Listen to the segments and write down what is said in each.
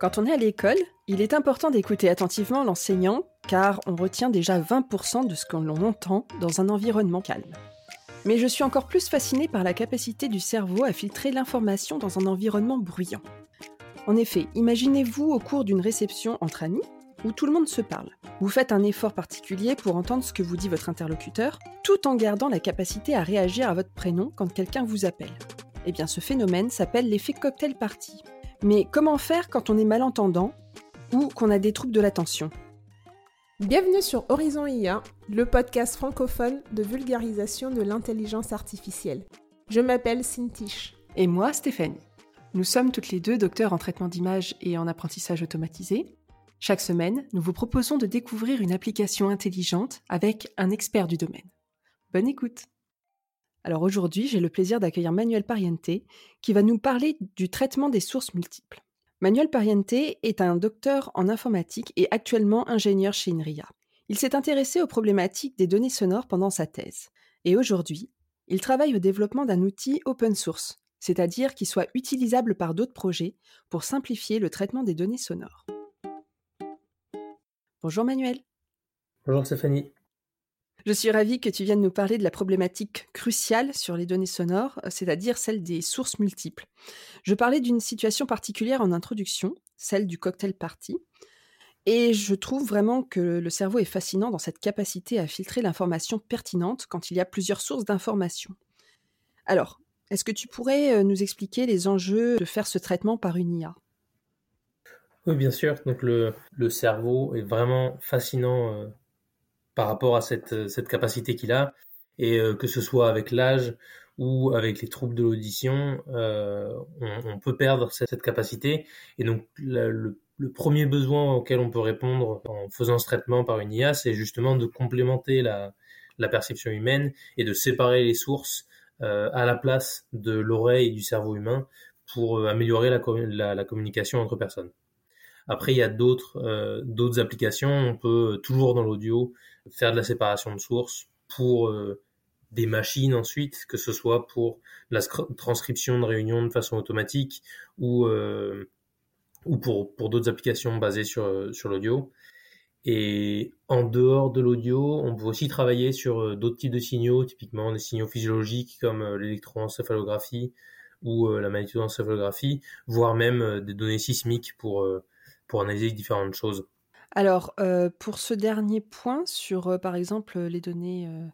Quand on est à l'école, il est important d'écouter attentivement l'enseignant car on retient déjà 20% de ce que l'on entend dans un environnement calme. Mais je suis encore plus fascinée par la capacité du cerveau à filtrer l'information dans un environnement bruyant. En effet, imaginez-vous au cours d'une réception entre amis où tout le monde se parle. Vous faites un effort particulier pour entendre ce que vous dit votre interlocuteur, tout en gardant la capacité à réagir à votre prénom quand quelqu'un vous appelle. Eh bien, ce phénomène s'appelle l'effet cocktail party. Mais comment faire quand on est malentendant ou qu'on a des troubles de l'attention? Bienvenue sur Horizon IA, le podcast francophone de vulgarisation de l'intelligence artificielle. Je m'appelle Cintiche. Et moi, Stéphanie. Nous sommes toutes les deux docteurs en traitement d'image et en apprentissage automatisé. Chaque semaine, nous vous proposons de découvrir une application intelligente avec un expert du domaine. Bonne écoute alors aujourd'hui, j'ai le plaisir d'accueillir Manuel Pariente, qui va nous parler du traitement des sources multiples. Manuel Pariente est un docteur en informatique et actuellement ingénieur chez INRIA. Il s'est intéressé aux problématiques des données sonores pendant sa thèse. Et aujourd'hui, il travaille au développement d'un outil open source, c'est-à-dire qui soit utilisable par d'autres projets pour simplifier le traitement des données sonores. Bonjour Manuel. Bonjour Stéphanie. Je suis ravie que tu viennes nous parler de la problématique cruciale sur les données sonores, c'est-à-dire celle des sources multiples. Je parlais d'une situation particulière en introduction, celle du cocktail party, et je trouve vraiment que le cerveau est fascinant dans cette capacité à filtrer l'information pertinente quand il y a plusieurs sources d'informations. Alors, est-ce que tu pourrais euh, nous expliquer les enjeux de faire ce traitement par une IA Oui, bien sûr. Donc le, cerveau est vraiment fascinant euh, par rapport à cette, euh, cette capacité qu'il a. Et euh, que ce soit avec l'âge ou avec les troubles de l'audition, euh, on, peut perdre cette, capacité. Et donc le, premier besoin auquel on peut répondre en faisant ce traitement par une IA, c'est justement de complémenter la, la, perception humaine et de séparer les sources à la place de l'oreille et du cerveau humain pour améliorer la, la communication entre personnes. Après, il y a d'autres d'autres applications. On peut toujours dans l'audio faire de la séparation de sources pour euh, des machines ensuite, que ce soit pour la transcription de réunions de façon automatique ou euh, ou pour pour d'autres applications basées sur sur l'audio. Et en dehors de l'audio, on peut aussi travailler sur d'autres types de signaux, typiquement des signaux physiologiques comme l'électroencéphalographie ou la magnétoencéphalographie, voire même des données sismiques pour pour analyser différentes choses. Alors, euh, pour ce dernier point sur, euh, par exemple, les données euh,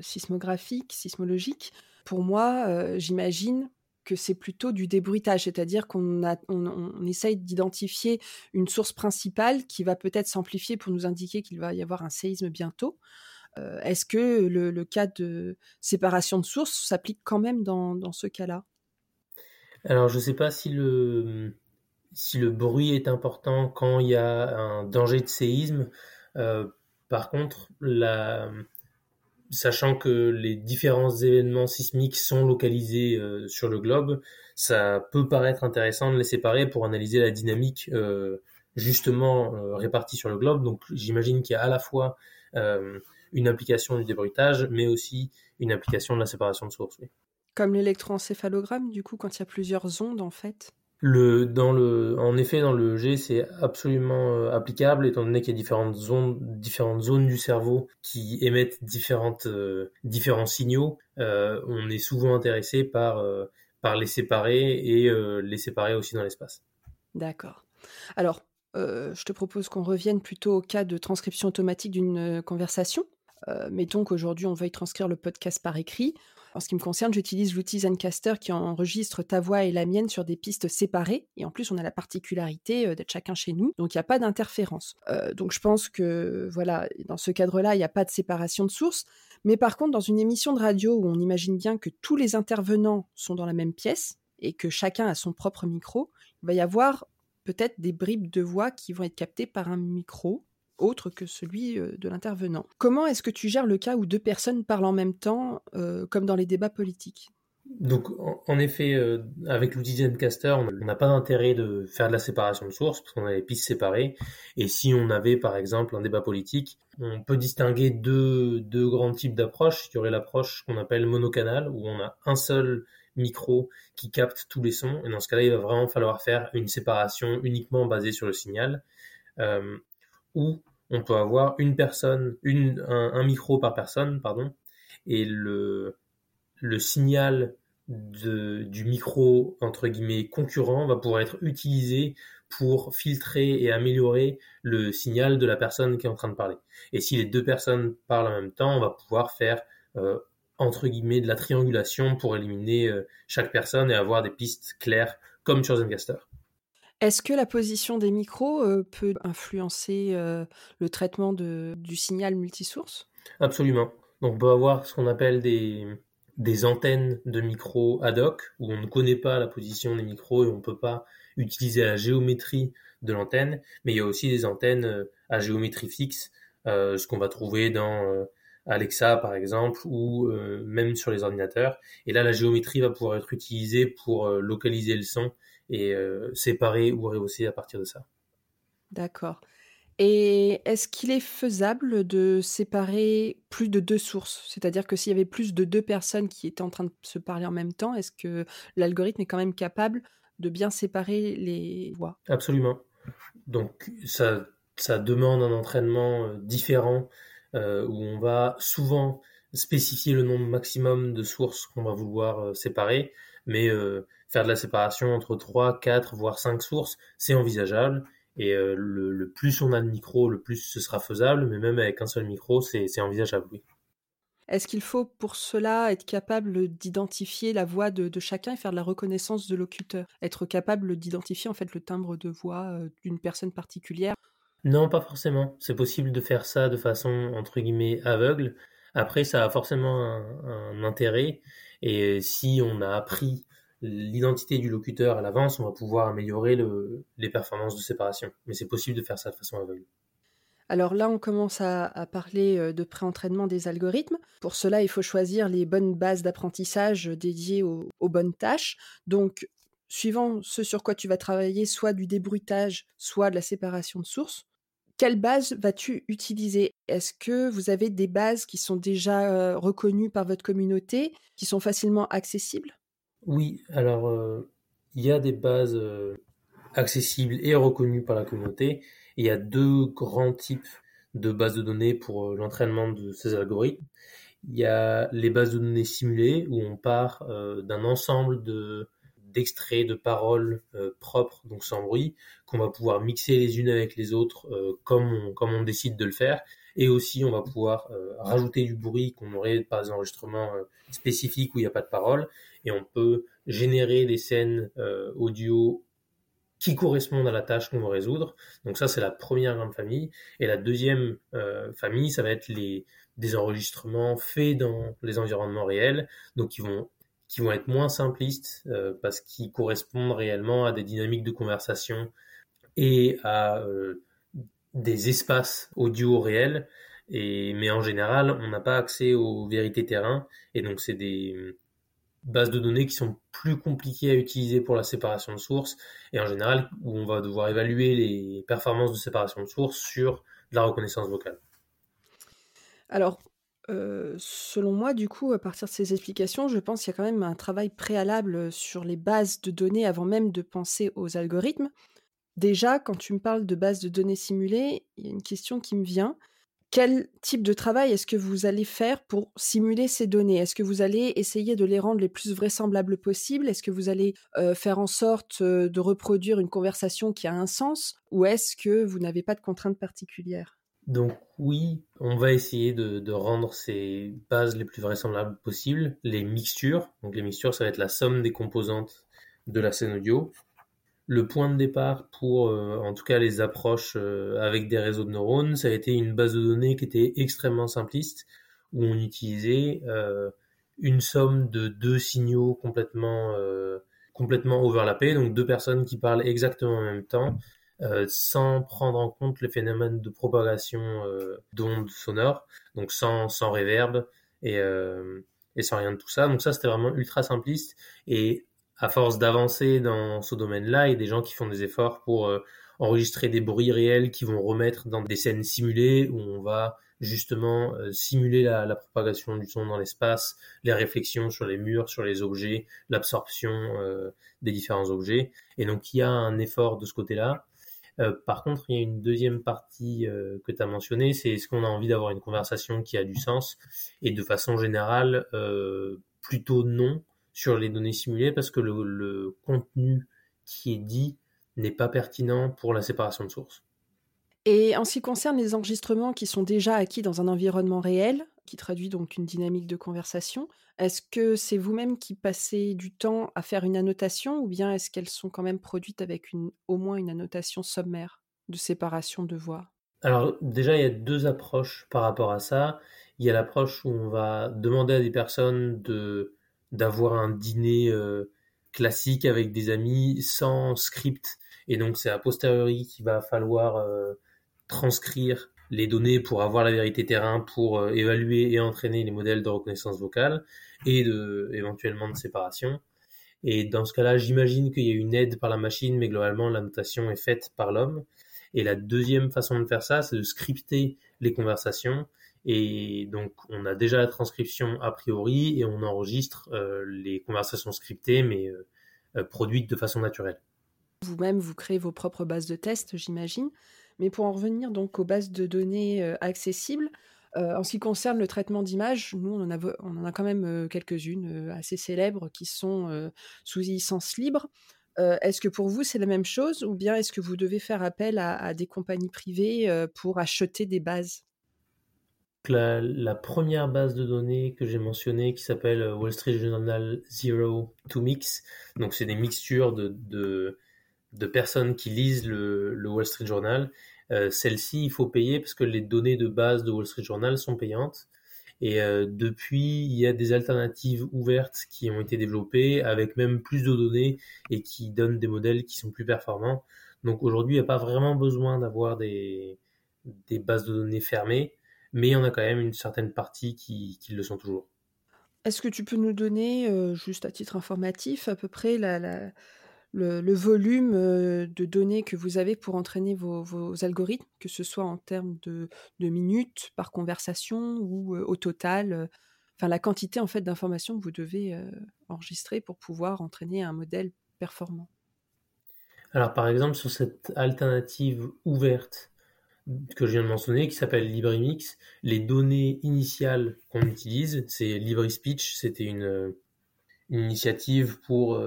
sismographiques, sismologiques, pour moi, j'imagine que c'est plutôt du débruitage, c'est-à-dire qu'on on, essaye d'identifier une source principale qui va peut-être s'amplifier pour nous indiquer qu'il va y avoir un séisme bientôt. Est-ce que le, cas de séparation de sources s'applique quand même dans ce cas-là? Alors, je ne sais pas si le, si le bruit est important quand il y a un danger de séisme. Euh, par contre, sachant que les différents événements sismiques sont localisés euh, sur le globe, ça peut paraître intéressant de les séparer pour analyser la dynamique euh, justement répartie sur le globe. Donc j'imagine qu'il y a à la fois une application du débruitage, mais aussi une application de la séparation de sources. Comme l'électroencéphalogramme, du coup, quand il y a plusieurs ondes, en fait en effet, dans le G, c'est absolument euh, applicable étant donné qu'il y a différentes zones, du cerveau qui émettent euh, différents signaux. Euh, on est souvent intéressé par les séparer et les séparer aussi dans l'espace. D'accord. Alors, je te propose qu'on revienne plutôt au cas de transcription automatique d'une conversation. mettons qu'aujourd'hui on veuille transcrire le podcast par écrit. En ce qui me concerne, j'utilise l'outil Zencaster qui enregistre ta voix et la mienne sur des pistes séparées. Et en plus, on a la particularité euh, d'être chacun chez nous, donc il n'y a pas d'interférence. Euh, donc je pense que, voilà, dans ce cadre-là, il n'y a pas de séparation de sources. Mais par contre, dans une émission de radio où on imagine bien que tous les intervenants sont dans la même pièce et que chacun a son propre micro, il va y avoir peut-être des bribes de voix qui vont être captées par un micro autre que celui euh, de l'intervenant. Comment est-ce que tu gères le cas où deux personnes parlent en même temps, euh, comme dans les débats politiques? Donc, en effet, euh, avec l'outil Zencaster, on n'a pas d'intérêt de faire de la séparation de sources parce qu'on a les pistes séparées. Et si on avait, par exemple, un débat politique, on peut distinguer deux, deux grands types d'approches. Il y aurait l'approche qu'on appelle monocanal, où on a un seul micro qui capte tous les sons. Et dans ce cas-là, il va vraiment falloir faire une séparation uniquement basée sur le signal. Ou on peut avoir une personne, un, micro par personne, pardon, et le, signal du micro entre guillemets concurrent va pouvoir être utilisé pour filtrer et améliorer le signal de la personne qui est en train de parler. Et si les deux personnes parlent en même temps, on va pouvoir faire euh, entre guillemets de la triangulation pour éliminer euh, chaque personne et avoir des pistes claires comme sur Zencaster. Est-ce que la position des micros euh, peut influencer le traitement du signal multisource? Absolument. Donc on peut avoir ce qu'on appelle des, antennes de micros ad hoc où on ne connaît pas la position des micros et on ne peut pas utiliser la géométrie de l'antenne, mais il y a aussi des antennes à géométrie fixe, ce qu'on va trouver dans Alexa par exemple, ou euh, même sur les ordinateurs. Et là, la géométrie va pouvoir être utilisée pour euh, localiser le son et euh, séparer ou rehausser à partir de ça. D'accord. Et est-ce qu'il est faisable de séparer plus de deux sources? C'est-à-dire que s'il y avait plus de deux personnes qui étaient en train de se parler en même temps, est-ce que l'algorithme est quand même capable de bien séparer les voix? Absolument. Donc ça, ça demande un entraînement différent euh, où on va souvent spécifier le nombre maximum de sources qu'on va vouloir euh, séparer, mais euh, faire de la séparation entre 3, 4, voire 5 sources, c'est envisageable. Et le, plus on a de micros, le plus ce sera faisable, mais même avec un seul micro, c'est envisageable, oui. Est-ce qu'il faut pour cela être capable d'identifier la voix de, chacun et faire de la reconnaissance de locuteur Être capable d'identifier en fait le timbre de voix d'une personne particulière? Non, pas forcément. C'est possible de faire ça de façon entre guillemets aveugle. Après, ça a forcément un, intérêt. Et si on a appris l'identité du locuteur à l'avance, on va pouvoir améliorer les performances de séparation. Mais c'est possible de faire ça de façon aveugle. Alors là, on commence à, parler euh, de pré-entraînement des algorithmes. Pour cela, il faut choisir les bonnes bases d'apprentissage dédiées aux, aux, bonnes tâches. Donc, suivant ce sur quoi tu vas travailler, soit du débruitage, soit de la séparation de sources, quelle base vas-tu utiliser? Est-ce que vous avez des bases qui sont déjà euh, reconnues par votre communauté, qui sont facilement accessibles? Oui, alors euh, il y a des bases euh, accessibles et reconnues par la communauté. Il y a deux grands types de bases de données pour l'entraînement de ces algorithmes. Il y a les bases de données simulées où on part d'un ensemble de d'extraits de paroles euh, propres, donc sans bruit, qu'on va pouvoir mixer les unes avec les autres euh, comme on décide de le faire. Et aussi, on va pouvoir euh, rajouter du bruit qu'on aurait par des enregistrements spécifiques où il n'y a pas de parole. Et on peut générer des scènes audio qui correspondent à la tâche qu'on veut résoudre. Donc ça, c'est la première grande famille. Et la deuxième famille, ça va être les, des enregistrements faits dans les environnements réels, donc qui vont qui vont être moins simplistes euh, parce qu'ils correspondent réellement à des dynamiques de conversation et à euh, des espaces audio réels. Mais en général, on n'a pas accès aux vérités terrain et donc c'est des bases de données qui sont plus compliquées à utiliser pour la séparation de sources et en général où on va devoir évaluer les performances de séparation de sources sur la reconnaissance vocale. Alors, selon moi, du coup, à partir de ces explications, je pense qu'il y a quand même un travail préalable sur les bases de données avant même de penser aux algorithmes. Déjà, quand tu me parles de bases de données simulées, il y a une question qui me vient. Quel type de travail est-ce que vous allez faire pour simuler ces données? Est-ce que vous allez essayer de les rendre les plus vraisemblables possibles? Est-ce que vous allez faire en sorte de reproduire une conversation qui a un sens? Ou est-ce que vous n'avez pas de contraintes particulières? Donc oui, on va essayer de, rendre ces bases les plus vraisemblables possibles. Les mixtures, donc les mixtures, ça va être la somme des composantes de la scène audio. Le point de départ pour, euh, en tout cas, les approches euh, avec des réseaux de neurones, ça a été une base de données qui était extrêmement simpliste, où on utilisait euh, une somme de deux signaux complètement complètement overlappés, donc deux personnes qui parlent exactement en même temps, euh, sans prendre en compte les phénomènes de propagation euh, d'ondes sonores, donc sans, sans réverb et, euh, et sans rien de tout ça. Donc ça, c'était vraiment ultra simpliste. Et à force d'avancer dans ce domaine-là, il y a des gens qui font des efforts pour enregistrer des bruits réels qui vont remettre dans des scènes simulées où on va justement simuler la, propagation du son dans l'espace, les réflexions sur les murs, sur les objets, l'absorption des différents objets. Et donc il y a un effort de ce côté-là. Euh, par contre, il y a une deuxième partie euh, que tu as mentionnée, c'est est-ce qu'on a envie d'avoir une conversation qui a du sens? Et de façon générale, euh, plutôt non sur les données simulées parce que le, le contenu qui est dit n'est pas pertinent pour la séparation de sources. Et en ce qui concerne les enregistrements qui sont déjà acquis dans un environnement réel, qui traduit donc une dynamique de conversation, est-ce que c'est vous-même qui passez du temps à faire une annotation ou bien est-ce qu'elles sont quand même produites avec une, au moins une annotation sommaire de séparation de voix? Alors déjà, il y a deux approches par rapport à ça. Il y a l'approche où on va demander à des personnes de d'avoir un dîner euh, classique avec des amis sans script. Et donc c'est a posteriori qu'il va falloir euh, transcrire les données pour avoir la vérité terrain, pour euh, évaluer et entraîner les modèles de reconnaissance vocale et de, éventuellement de séparation. Et dans ce cas-là, j'imagine qu'il y a une aide par la machine, mais globalement, la notation est faite par l'homme. Et la deuxième façon de faire ça, c'est de scripter les conversations. Et donc, on a déjà la transcription a priori et on enregistre euh, les conversations scriptées, mais euh, produites de façon naturelle. Vous-même, vous créez vos propres bases de tests, j'imagine. Mais pour en revenir donc aux bases de données euh, accessibles, euh, en ce qui concerne le traitement d'images, nous, on en a, quand même euh, quelques-unes assez célèbres qui sont sous licence libre. est-ce que pour vous, c'est la même chose ou bien est-ce que vous devez faire appel à, des compagnies privées pour acheter des bases? La, la, première base de données que j'ai mentionnée qui s'appelle Wall Street Journal Zero to Mix, donc c'est des mixtures de, de de personnes qui lisent le, Wall Street Journal. Euh, Celle-ci, il faut payer parce que les données de base de Wall Street Journal sont payantes. Et euh, depuis, il y a des alternatives ouvertes qui ont été développées avec même plus de données et qui donnent des modèles qui sont plus performants. Donc aujourd'hui, il n'y a pas vraiment besoin d'avoir des, des bases de données fermées, mais il y en a quand même une certaine partie qui, qui le sont toujours. Est-ce que tu peux nous donner, euh, juste à titre informatif, à peu près la, la, le, volume de données que vous avez pour entraîner vos, algorithmes, que ce soit en termes de, minutes par conversation ou au total, enfin la quantité en fait d'informations que vous devez enregistrer pour pouvoir entraîner un modèle performant? Alors par exemple sur cette alternative ouverte que je viens de mentionner, qui s'appelle LibriMix, les données initiales qu'on utilise, c'est LibriSpeech, c'était une, initiative pour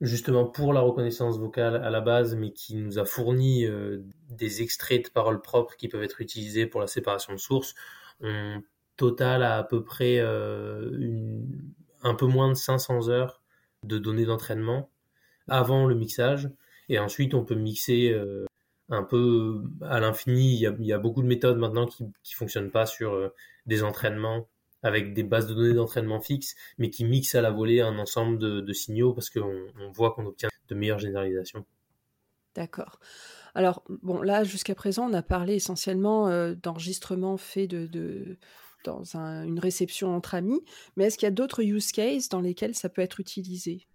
justement pour la reconnaissance vocale à la base, mais qui nous a fourni euh, des extraits de paroles propres qui peuvent être utilisés pour la séparation de sources. On total à à peu près euh, un peu moins de 500 heures de données d'entraînement avant le mixage. Et ensuite, on peut mixer euh, un peu à l'infini. Il, y a, beaucoup de méthodes maintenant qui ne fonctionnent pas sur des entraînements avec des bases de données d'entraînement fixes, mais qui mixent à la volée un ensemble de, signaux parce qu'on voit qu'on obtient de meilleures généralisations. D'accord. Alors, bon, là, jusqu'à présent, on a parlé essentiellement euh, d'enregistrement fait de, dans une réception entre amis, mais est-ce qu'il y a d'autres use cases dans lesquels ça peut être utilisé?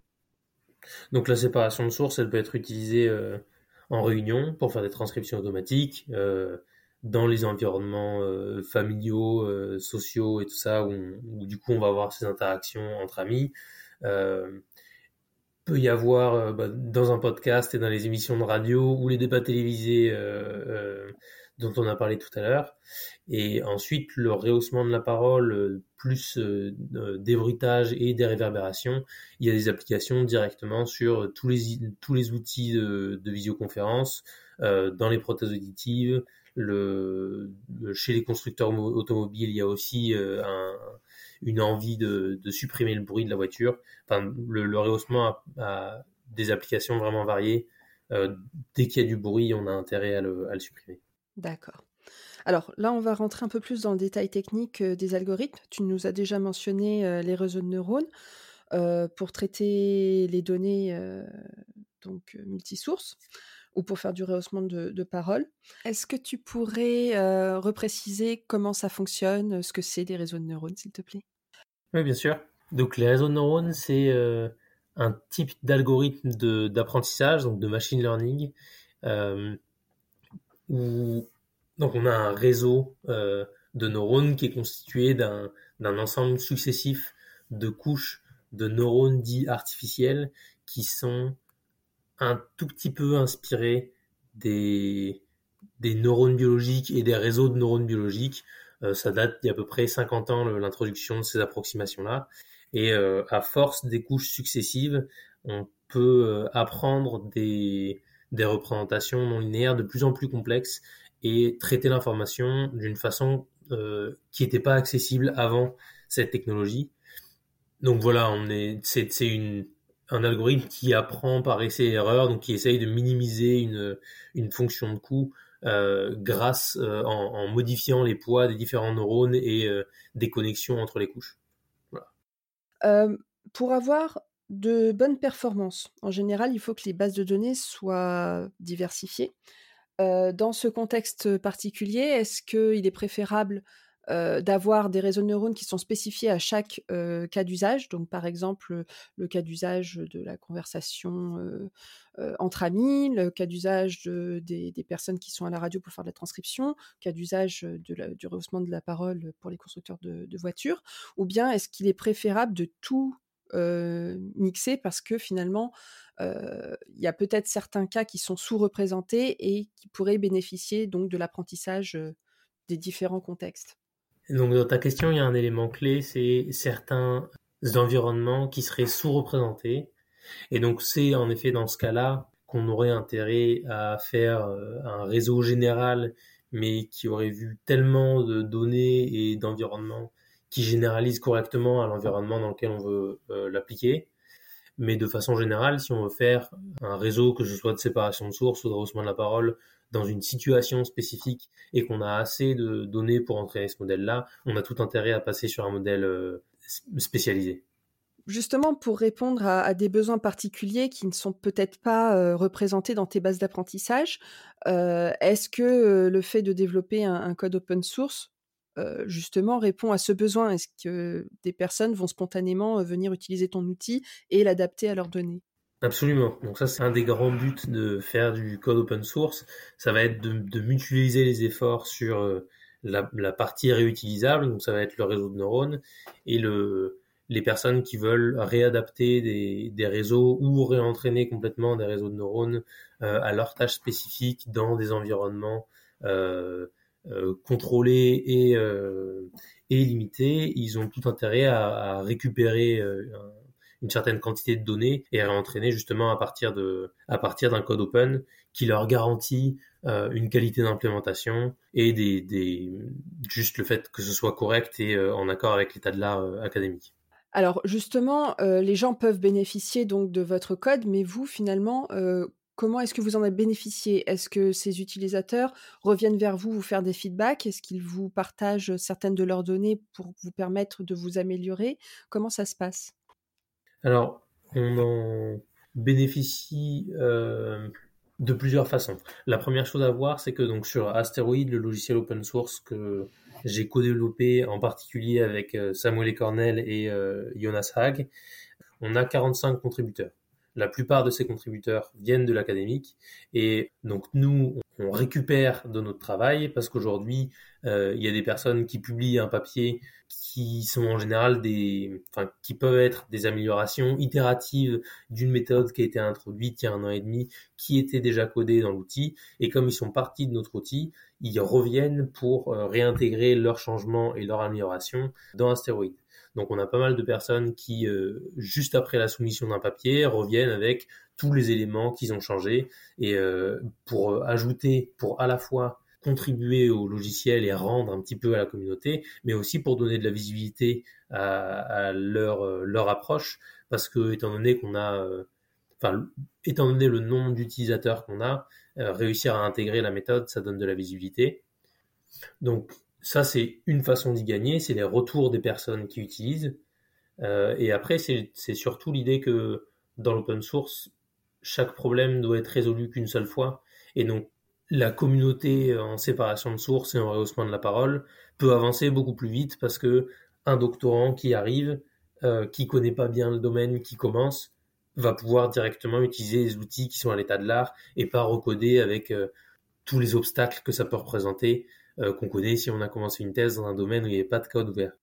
Donc, la séparation de sources, elle peut être utilisée euh, en réunion pour faire des transcriptions automatiques. Euh, dans les environnements euh, familiaux, euh, sociaux et tout ça, où, du coup on va avoir ces interactions entre amis. Peut y avoir bah, dans un podcast et dans les émissions de radio ou les débats télévisés dont on a parlé tout à l'heure. Et ensuite, le rehaussement de la parole, plus d'évritage et des réverbérations, il y a des applications directement sur tous les, tous les outils de, visioconférence, dans les prothèses auditives, le, chez les constructeurs automobiles, il y a aussi euh, une envie de, supprimer le bruit de la voiture. Enfin, le, rehaussement a, des applications vraiment variées. Euh, dès qu'il y a du bruit, on a intérêt à le, supprimer. D'accord. Alors là, on va rentrer un peu plus dans le détail technique euh, des algorithmes. Tu nous as déjà mentionné les réseaux de neurones pour traiter les données donc multisources ou pour faire du rehaussement de, parole. Est-ce que tu pourrais euh, repréciser comment ça fonctionne, ce que c'est des réseaux de neurones, s'il te plaît? Oui, bien sûr. Donc les réseaux de neurones, c'est euh, un type d'algorithme d'apprentissage, donc de machine learning, euh, donc on a un réseau de neurones qui est constitué d'un ensemble successif de couches de neurones dits artificiels qui sont un tout petit peu inspirés des, neurones biologiques et des réseaux de neurones biologiques. Euh, ça date d'il y a à peu près 50 ans l'introduction de ces approximations-là. Et euh, à force des couches successives, on peut euh, apprendre des, des représentations non linéaires de plus en plus complexes et traiter l'information d'une façon euh, qui n'était pas accessible avant cette technologie. Donc voilà, c'est, un algorithme qui apprend par essai et erreur, donc qui essaye de minimiser une, fonction de coût euh, grâce euh, en, modifiant les poids des différents neurones et des connexions entre les couches. Pour avoir de bonnes performances, en général, il faut que les bases de données soient diversifiées. Dans ce contexte particulier, est-ce qu'il est préférable d'avoir des réseaux de neurones qui sont spécifiés à chaque cas d'usage? Donc, par exemple, le cas d'usage de la conversation entre amis, le cas d'usage de, des, personnes qui sont à la radio pour faire de la transcription, le cas d'usage du rehaussement de la parole pour les constructeurs de voitures, ou bien est-ce qu'il est préférable de tout euh, mixer parce que finalement, il y a peut-être certains cas qui sont sous-représentés et qui pourraient bénéficier donc de l'apprentissage des différents contextes. Donc dans ta question, il y a un élément clé, c'est certains environnements qui seraient sous-représentés. Et donc c'est en effet dans ce cas-là qu'on aurait intérêt à faire euh, un réseau général, mais qui aurait vu tellement de données et d'environnements qui généralisent correctement à l'environnement dans lequel on veut euh, l'appliquer. Mais de façon générale, si on veut faire un réseau, que ce soit de séparation de sources ou de rehaussement de la parole, dans une situation spécifique et qu'on a assez de données pour entraîner ce modèle-là, on a tout intérêt à passer sur un modèle euh, spécialisé. Justement, pour répondre à, des besoins particuliers qui ne sont peut-être pas euh, représentés dans tes bases d'apprentissage, est-ce que le fait de développer un code open source, justement, répond à ce besoin? Est-ce que des personnes vont spontanément venir utiliser ton outil et l'adapter à leurs données? Absolument. Donc ça, c'est un des grands buts de faire du code open source. Ça va être de, mutualiser les efforts sur la, partie réutilisable, donc ça va être le réseau de neurones, et le, les personnes qui veulent réadapter des, réseaux ou réentraîner complètement des réseaux de neurones à leurs tâches spécifiques dans des environnements contrôlés et, euh, et. Ils ont tout intérêt à, à récupérer euh, un, une certaine quantité de données et réentraîner justement à partir de à partir d'un code open qui leur garantit euh, une qualité d'implémentation et des, des juste le fait que ce soit correct et euh, en accord avec l'état de l'art euh, académique. Alors justement, euh, les gens peuvent bénéficier donc de votre code, mais vous finalement, euh, comment est-ce que vous en avez bénéficié? Est-ce que ces utilisateurs reviennent vers vous vous faire des feedbacks? Est-ce qu'ils vous partagent certaines de leurs données pour vous permettre de vous améliorer? Comment ça se passe? Alors, on en bénéficie euh, de plusieurs façons. La première chose à voir, c'est que donc sur Asteroid, le logiciel open source que j'ai co-développé en particulier avec euh, Samuel Cornell et euh, Jonas Hag, on a 45 contributeurs. La plupart de ces contributeurs viennent de l'académique et donc nous, on récupère de notre travail parce qu'aujourd'hui, euh, il y a des personnes qui publient un papier qui sont en général des, enfin, qui peuvent être des améliorations itératives d'une méthode qui a été introduite il y a un an et demi, qui était déjà codée dans l'outil. Et comme ils sont partis de notre outil, ils reviennent pour euh, réintégrer leurs changements et leurs améliorations dans Asteroid. Donc on a pas mal de personnes qui, euh, juste après la soumission d'un papier, reviennent avec tous les éléments qu'ils ont changés et euh, pour euh, ajouter, pour à la fois contribuer au logiciel et rendre un petit peu à la communauté, mais aussi pour donner de la visibilité à, leur, leur approche, parce que étant donné qu'on a, enfin, étant donné le nombre d'utilisateurs qu'on a, réussir à intégrer la méthode, ça donne de la visibilité. Donc ça, c'est une façon d'y gagner, c'est les retours des personnes qui utilisent. Euh, et après, c'est surtout l'idée que dans l'open source, chaque problème doit être résolu qu'une seule fois. Et donc, la communauté en séparation de sources et en rehaussement de la parole peut avancer beaucoup plus vite parce que un doctorant qui arrive, euh, qui connaît pas bien le domaine, qui commence, va pouvoir directement utiliser les outils qui sont à l'état de l'art et pas recoder avec euh, tous les obstacles que ça peut représenter qu'on connaît si on a commencé une thèse dans un domaine où il n'y avait pas de code ouvert.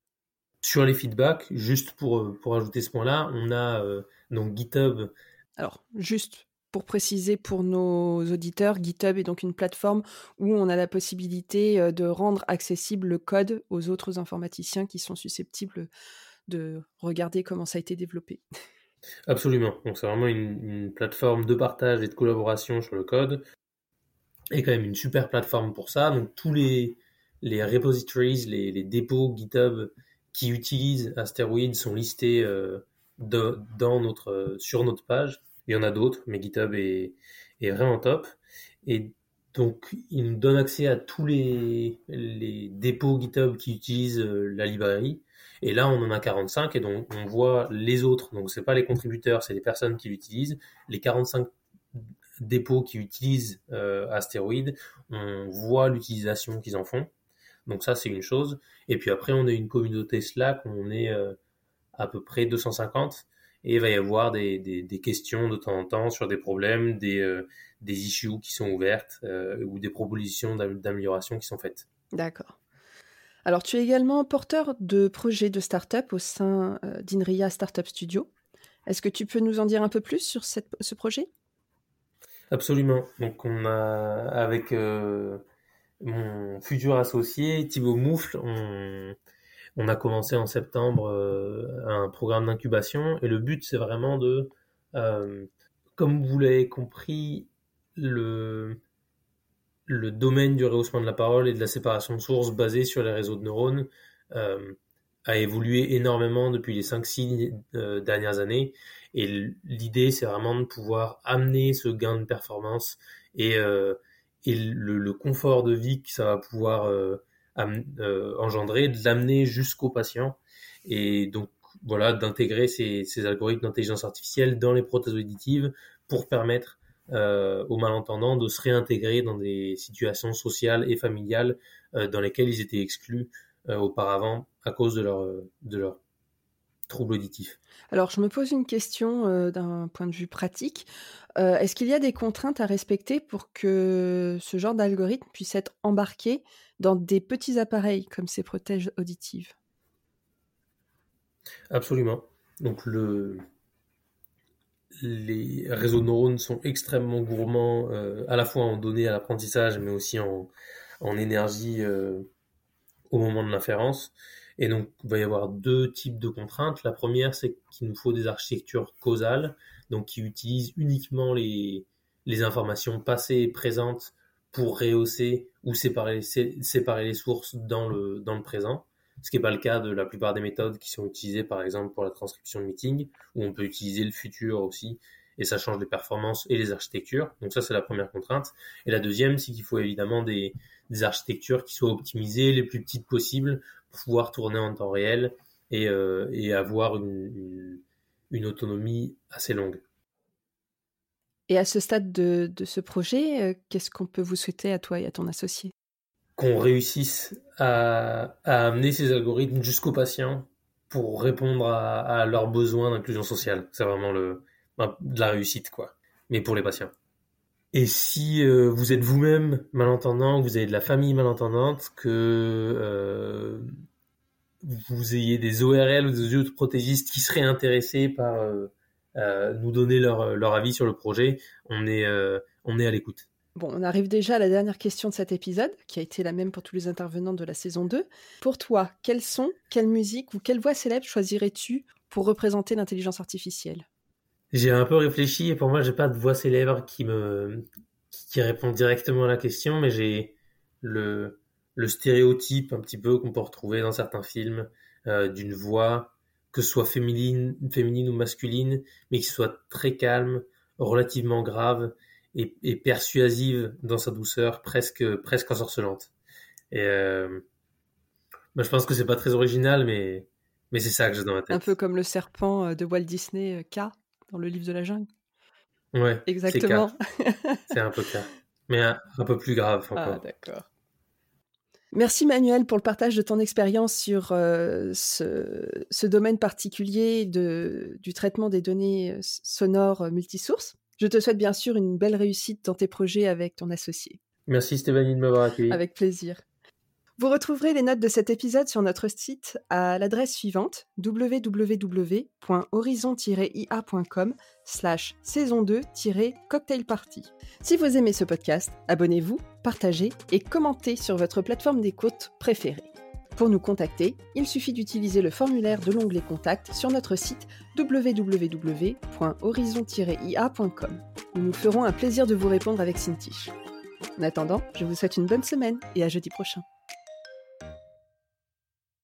Sur les feedbacks, juste pour, pour ajouter ce point-là, on a donc GitHub. Alors, juste pour préciser pour nos auditeurs, GitHub est donc une plateforme où on a la possibilité de rendre accessible le code aux autres informaticiens qui sont susceptibles de regarder comment ça a été développé. Absolument. Donc c'est vraiment une, plateforme de partage et de collaboration sur le code. Et quand même une super plateforme pour ça. Donc tous les, les repositories, les, dépôts GitHub qui utilisent Asteroid sont listés dans notre, sur notre page. Il y en a d'autres, mais GitHub est, est, vraiment top. Et donc, il nous donne accès à tous les, les dépôts GitHub qui utilisent euh, la librairie. Et là, on en a 45 et donc on voit les autres. Donc, c'est pas les contributeurs, c'est les personnes qui l'utilisent. Les 45 dépôts qui utilisent euh, on voit l'utilisation qu'ils en font. Donc ça, c'est une chose. Et puis après, on a une communauté Slack, on est euh, à peu près 250 et il va y avoir des, des, questions de temps en temps sur des problèmes, des, euh, des issues qui sont ouvertes euh, ou des propositions d'amélioration qui sont faites. D'accord. Alors, tu es également porteur de projets de start-up au sein d'Inria Startup Studio. Est-ce que tu peux nous en dire un peu plus sur ce projet? Absolument. Donc, on a, avec mon futur associé, Thibaut Moufle, on, a commencé en septembre euh, un programme d'incubation et le but c'est vraiment de, euh, comme vous l'avez compris, le, le domaine du rehaussement de la parole et de la séparation de sources basé sur les réseaux de neurones euh, a évolué énormément depuis les 5-6 dernières années. Et l'idée, c'est vraiment de pouvoir amener ce gain de performance et, et le, le, confort de vie que ça va pouvoir euh, engendrer, de l'amener jusqu'au patient. Et donc, voilà, d'intégrer ces, algorithmes d'intelligence artificielle dans les prothèses auditives pour permettre euh, aux malentendants de se réintégrer dans des situations sociales et familiales euh, dans lesquelles ils étaient exclus auparavant à cause de leur, de leur trouble auditif. Alors, je me pose une question d'un point de vue pratique. Est-ce qu'il y a des contraintes à respecter pour que ce genre d'algorithme puisse être embarqué dans des petits appareils comme ces protèges auditives. Absolument. Donc le, les réseaux de neurones sont extrêmement gourmands euh, à la fois en données à l'apprentissage mais aussi en, en énergie euh, au moment de l'inférence. Et donc il va y avoir deux types de contraintes. La première c'est qu'il nous faut des architectures causales, donc qui utilisent uniquement les, informations passées et présentes pour rehausser ou séparer, les sources dans le, présent, ce qui n'est pas le cas de la plupart des méthodes qui sont utilisées par exemple pour la transcription de meeting, où on peut utiliser le futur aussi, et ça change les performances et les architectures. Donc ça c'est la première contrainte. Et la deuxième, c'est qu'il faut évidemment des, architectures qui soient optimisées, les plus petites possibles, pouvoir tourner en temps réel et, euh, et avoir une, une autonomie assez longue. Et à ce stade de, ce projet, euh, qu'est-ce qu'on peut vous souhaiter à toi et à ton associé? Qu'on réussisse à, amener ces algorithmes jusqu'aux patients pour répondre à, leurs besoins d'inclusion sociale. C'est vraiment le, de la réussite, quoi. Mais pour les patients. Et si euh, vous êtes vous-même malentendant, que vous avez de la famille malentendante, que euh, vous ayez des ORL ou des autres prothégistes qui seraient intéressés par euh, nous donner leur, avis sur le projet, on est, on est à l'écoute. Bon, on arrive déjà à la dernière question de cet épisode, qui a été la même pour tous les intervenants de la saison 2. Pour toi, quels son, quelle musique ou quelle voix célèbre choisirais-tu pour représenter l'intelligence artificielle? J'ai un peu réfléchi et pour moi, j'ai pas de voix célèbre qui me qui répond directement à la question, mais j'ai le, le stéréotype un petit peu qu'on peut retrouver dans certains films euh, d'une voix que ce soit féminine, féminine ou masculine, mais qui soit très calme, relativement grave et, persuasive dans sa douceur, presque, presque ensorcelante. Et euh, bah, je pense que c'est pas très original, mais, mais c'est ça que j'ai dans la tête. Un peu comme le serpent euh, de Walt Disney, euh, K, dans le livre de la jungle. Ouais, exactement. C'est un peu K, mais un, un peu plus grave encore. Ah, d'accord. Merci Manuel pour le partage de ton expérience sur euh, ce, domaine particulier du traitement des données euh, sonores euh, multisources. Je te souhaite bien sûr une belle réussite dans tes projets avec ton associé. Merci Stéphanie de m'avoir accueilli. Avec plaisir. Vous retrouverez les notes de cet épisode sur notre site à l'adresse suivante www.horizon-ia.com slash saison 2-cocktail party. Si vous aimez ce podcast, abonnez-vous, partagez et commentez sur votre plateforme d'écoute préférée. Pour nous contacter, il suffit d'utiliser le formulaire de l'onglet Contact sur notre site www.horizon-ia.com. Nous nous ferons un plaisir de vous répondre avec Cintiche. En attendant, je vous souhaite une bonne semaine et à jeudi prochain.